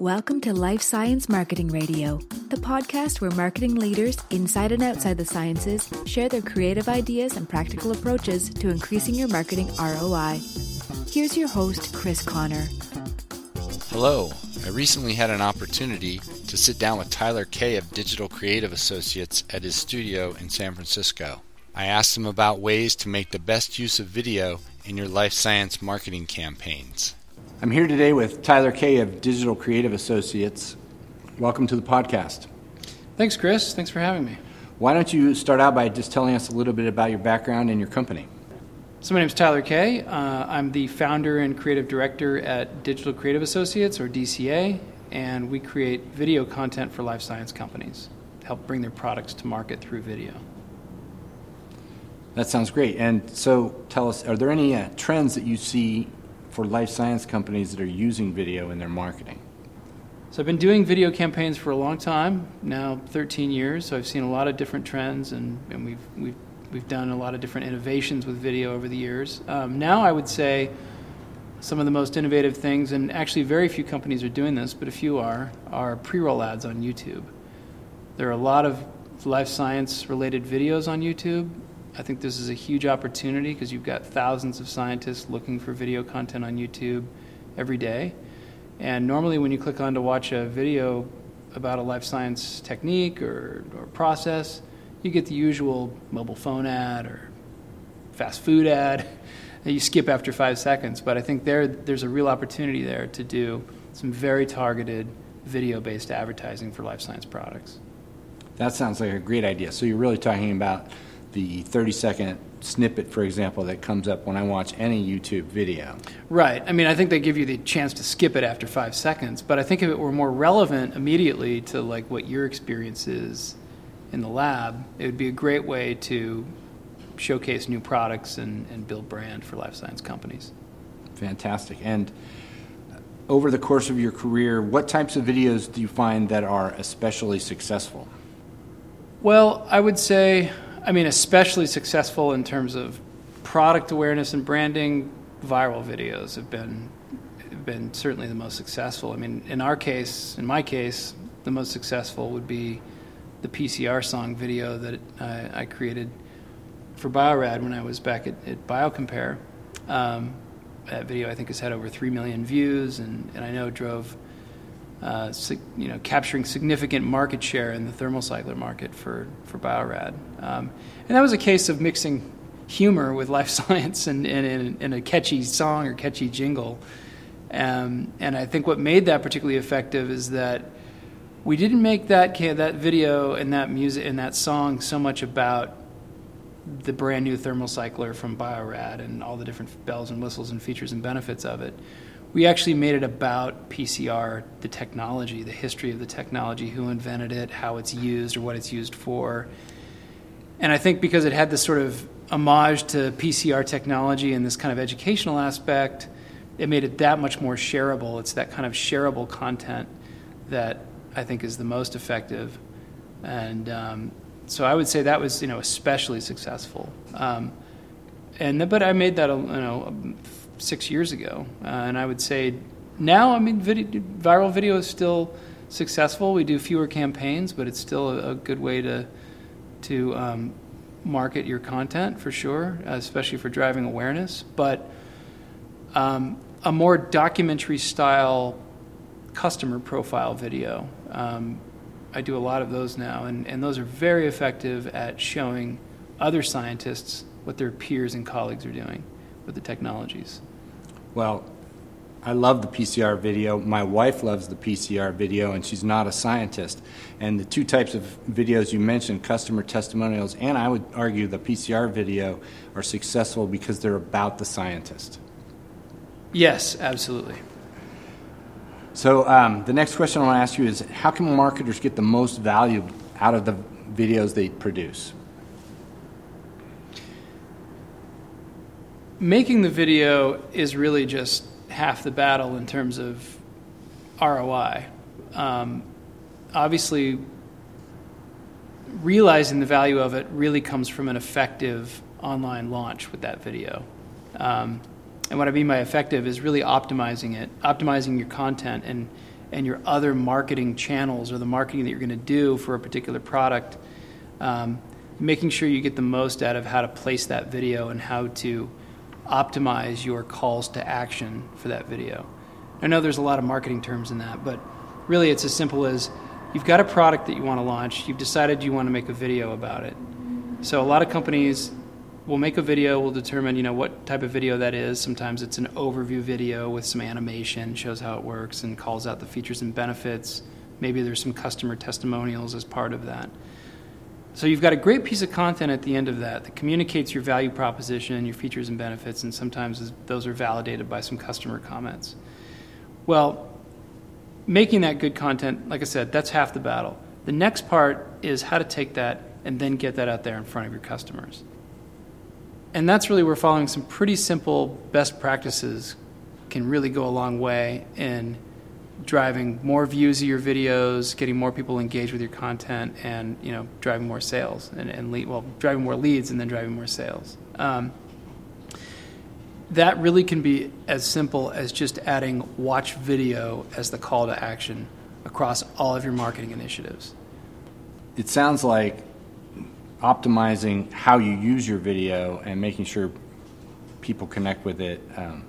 Welcome to Life Science Marketing Radio, the podcast where marketing leaders inside and outside the sciences share their creative ideas and practical approaches to increasing your marketing ROI. Here's your host, Chris Connor. Hello. I recently had an opportunity to sit down with Tyler Kay of Digital Creative Associates at his studio in San Francisco. I asked him about ways to make the best use of video in your life science marketing campaigns. I'm here today with Tyler Kay of Digital Creative Associates. Welcome to the podcast. Thanks, Chris. Thanks for having me. Why don't you start out by just telling us a little bit about your background and your company? So, my name is Tyler Kay. Uh, I'm the founder and creative director at Digital Creative Associates, or DCA, and we create video content for life science companies, to help bring their products to market through video. That sounds great. And so, tell us are there any uh, trends that you see for life science companies that are using video in their marketing? So I've been doing video campaigns for a long time, now 13 years. So I've seen a lot of different trends, and, and we've, we've, we've done a lot of different innovations with video over the years. Um, now I would say some of the most innovative things, and actually very few companies are doing this, but a few are, are pre-roll ads on YouTube. There are a lot of life science related videos on YouTube, I think this is a huge opportunity because you've got thousands of scientists looking for video content on YouTube every day. And normally, when you click on to watch a video about a life science technique or, or process, you get the usual mobile phone ad or fast food ad that you skip after five seconds. But I think there, there's a real opportunity there to do some very targeted video based advertising for life science products. That sounds like a great idea. So you're really talking about the 30 second snippet, for example, that comes up when I watch any YouTube video. Right. I mean, I think they give you the chance to skip it after five seconds, but I think if it were more relevant immediately to like what your experience is in the lab, it would be a great way to showcase new products and, and build brand for life science companies. Fantastic. And over the course of your career, what types of videos do you find that are especially successful? Well, I would say I mean, especially successful in terms of product awareness and branding. Viral videos have been have been certainly the most successful. I mean, in our case, in my case, the most successful would be the PCR song video that I, I created for Bio-Rad when I was back at, at BioCompare. Um, that video I think has had over three million views, and, and I know drove uh, you know, capturing significant market share in the thermal cycler market for, for Bio-Rad. Um, and that was a case of mixing humor with life science and, and a catchy song or catchy jingle. Um, and I think what made that particularly effective is that we didn't make that that video and that music and that song so much about the brand new thermal cycler from Bio-Rad and all the different bells and whistles and features and benefits of it we actually made it about PCR, the technology, the history of the technology, who invented it, how it's used, or what it's used for. And I think because it had this sort of homage to PCR technology and this kind of educational aspect, it made it that much more shareable. It's that kind of shareable content that I think is the most effective. And um, so I would say that was, you know, especially successful. Um, and but I made that, you know, six years ago. Uh, and I would say now, I mean, video, viral video is still successful. We do fewer campaigns, but it's still a, a good way to to um, market your content for sure, especially for driving awareness. But um, a more documentary style customer profile video. Um, I do a lot of those now, and, and those are very effective at showing other scientists what their peers and colleagues are doing with the technologies? Well, I love the PCR video. My wife loves the PCR video, and she's not a scientist. And the two types of videos you mentioned, customer testimonials, and I would argue the PCR video, are successful because they're about the scientist. Yes, absolutely. So, um, the next question I want to ask you is how can marketers get the most value out of the videos they produce? Making the video is really just half the battle in terms of ROI. Um, obviously, realizing the value of it really comes from an effective online launch with that video. Um, and what I mean by effective is really optimizing it, optimizing your content, and and your other marketing channels or the marketing that you're going to do for a particular product, um, making sure you get the most out of how to place that video and how to optimize your calls to action for that video. I know there's a lot of marketing terms in that, but really it's as simple as you've got a product that you want to launch, you've decided you want to make a video about it. So a lot of companies will make a video, will determine, you know, what type of video that is. Sometimes it's an overview video with some animation, shows how it works and calls out the features and benefits. Maybe there's some customer testimonials as part of that. So you've got a great piece of content at the end of that that communicates your value proposition, your features and benefits, and sometimes those are validated by some customer comments. Well, making that good content, like I said, that's half the battle. The next part is how to take that and then get that out there in front of your customers. And that's really where following some pretty simple best practices can really go a long way in driving more views of your videos, getting more people engaged with your content, and you know driving more sales and, and lead, well driving more leads and then driving more sales. Um, that really can be as simple as just adding watch video as the call to action across all of your marketing initiatives. It sounds like optimizing how you use your video and making sure people connect with it. Um,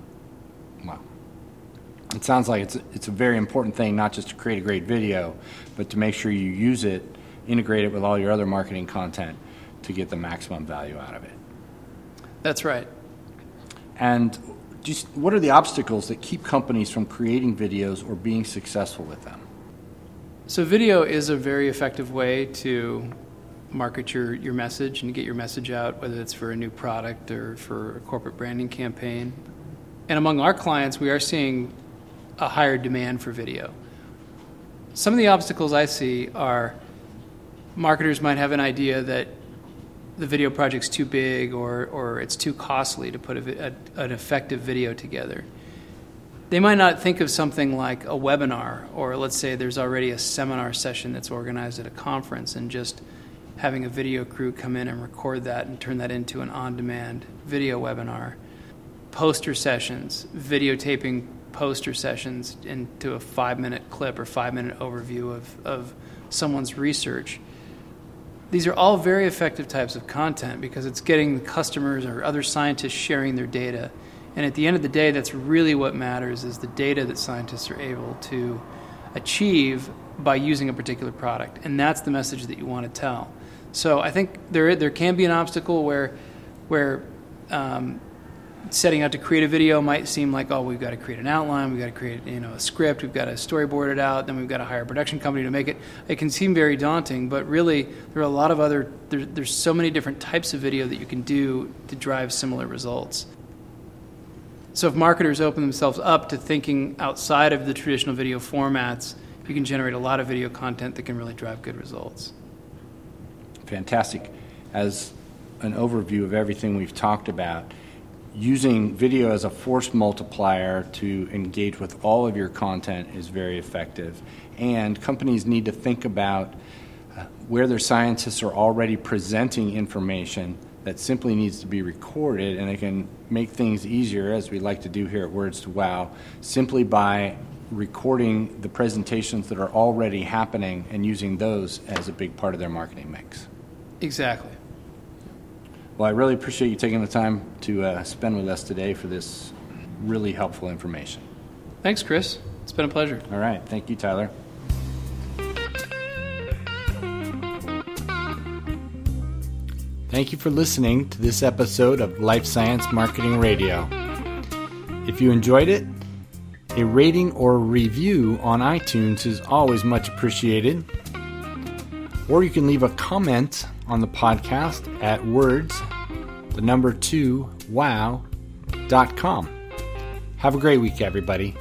it sounds like it's it's a very important thing not just to create a great video, but to make sure you use it, integrate it with all your other marketing content to get the maximum value out of it. That's right. And just what are the obstacles that keep companies from creating videos or being successful with them? So, video is a very effective way to market your, your message and get your message out, whether it's for a new product or for a corporate branding campaign. And among our clients, we are seeing a higher demand for video. Some of the obstacles I see are marketers might have an idea that the video project's too big or, or it's too costly to put a, a, an effective video together. They might not think of something like a webinar, or let's say there's already a seminar session that's organized at a conference, and just having a video crew come in and record that and turn that into an on demand video webinar. Poster sessions, videotaping poster sessions into a five minute clip or five minute overview of, of someone's research these are all very effective types of content because it's getting the customers or other scientists sharing their data. And at the end of the day, that's really what matters is the data that scientists are able to achieve by using a particular product. And that's the message that you want to tell. So I think there, there can be an obstacle where, where um, setting out to create a video might seem like, oh, we've got to create an outline, we've got to create you know a script, we've got to storyboard it out, then we've got to hire a production company to make it. It can seem very daunting, but really there are a lot of other there, there's so many different types of video that you can do to drive similar results. So if marketers open themselves up to thinking outside of the traditional video formats, you can generate a lot of video content that can really drive good results. Fantastic. As an overview of everything we've talked about, using video as a force multiplier to engage with all of your content is very effective. And companies need to think about uh, where their scientists are already presenting information that simply needs to be recorded, and they can make things easier, as we like to do here at Words to Wow, simply by recording the presentations that are already happening and using those as a big part of their marketing mix. Exactly. Well, I really appreciate you taking the time to uh, spend with us today for this really helpful information. Thanks, Chris. It's been a pleasure. All right. Thank you, Tyler. Thank you for listening to this episode of Life Science Marketing Radio. If you enjoyed it, a rating or review on iTunes is always much appreciated. Or you can leave a comment on the podcast at words, the number two, wow.com. Have a great week, everybody.